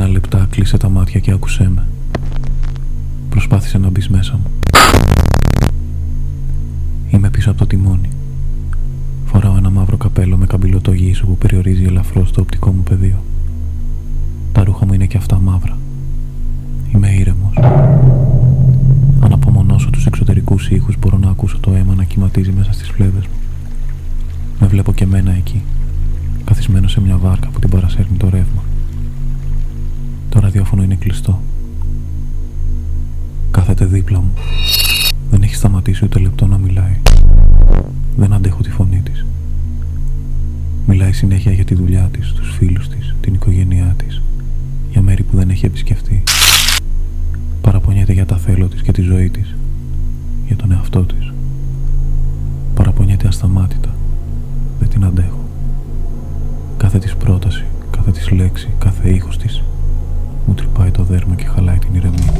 ορισμένα λεπτά κλείσε τα μάτια και άκουσέ με. Προσπάθησε να μπεις μέσα μου. Είμαι πίσω από το τιμόνι. Φοράω ένα μαύρο καπέλο με καμπυλωτό γύσο που περιορίζει ελαφρώς το οπτικό μου πεδίο. Τα ρούχα μου είναι και αυτά μαύρα. Είμαι ήρεμος. Αν απομονώσω τους εξωτερικούς ήχους, μπορώ να ακούσω το αίμα να κυματίζει μέσα στις φλέβες μου. Με βλέπω και μένα εκεί, καθισμένο σε μια βάρκα που την παρασέρνει το ρεύμα. Το ραδιόφωνο είναι κλειστό. Κάθεται δίπλα μου. Δεν έχει σταματήσει ούτε λεπτό να μιλάει. Δεν αντέχω τη φωνή της. Μιλάει συνέχεια για τη δουλειά της, τους φίλους της, την οικογένειά της, για μέρη που δεν έχει επισκεφτεί. Παραπονιέται για τα θέλω της και τη ζωή της, για τον εαυτό της. Παραπονιέται ασταμάτητα. Δεν την αντέχω. Κάθε της πρόταση, κάθε της λέξη, κάθε ήχος της μου τρυπάει το δέρμα και χαλάει την ηρεμία.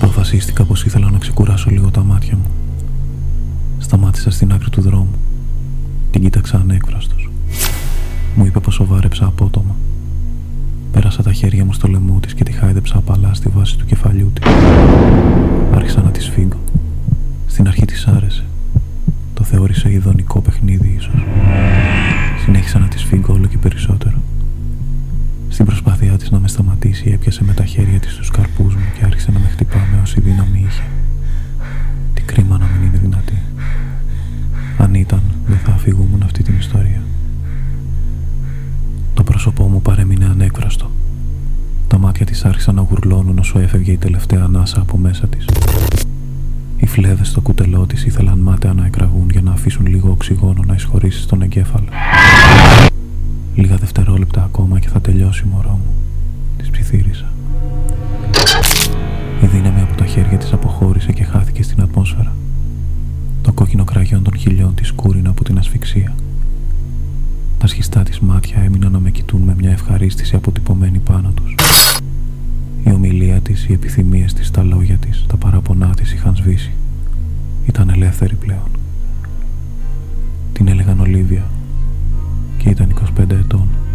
Αποφασίστηκα πως ήθελα να ξεκουράσω λίγο τα μάτια μου. Σταμάτησα στην άκρη του δρόμου. Την κοίταξα ανέκφραστος. Μου είπε πως σοβάρεψα απότομα. Πέρασα τα χέρια μου στο λαιμό της και τη χάιδεψα απαλά στη βάση του κεφαλιού της. Άρχισα να τη σφίγγω. Στην αρχή της άρεσε. Το θεώρησε ειδονικό παιχνίδι ίσως. Συνέχισα να τη σφίγγω όλο και περισσότερο. Στην προσπάθειά της να με σταματήσει έπιασε με τα χέρια της τους καρπούς μου και άρχισε να με χτυπά με όση δύναμη είχε. Τι κρίμα να μην είναι δυνατή. Αν ήταν, δεν θα αφηγούμουν αυτή την ιστορία. Το πρόσωπό μου παρέμεινε ανέκφραστο. Τα μάτια της άρχισαν να γουρλώνουν όσο έφευγε η τελευταία ανάσα από μέσα της. Οι φλέβες στο κουτελό της ήθελαν μάταια να εκραγούν για να αφήσουν λίγο οξυγόνο να εισχωρήσει στον εγκέφαλο. Λίγα δευτερόλεπτα ακόμα και θα τελειώσει μωρό μου. Της ψιθύρισα. Η δύναμη από τα χέρια της αποχώρησε και χάθηκε στην ατμόσφαιρα. Το κόκκινο κραγιόν των χιλιών της κούρινα από την ασφυξία. Τα σχιστά της μάτια έμειναν να με κοιτούν με μια ευχαρίστηση αποτυπωμένη πάνω τους. Η ομιλία της, οι επιθυμίες της, τα λόγια της, τα παραπονά της είχαν σβήσει. Ήταν ελεύθερη πλέον. Την έλεγαν Ολίβια και ήταν bei der Dawn.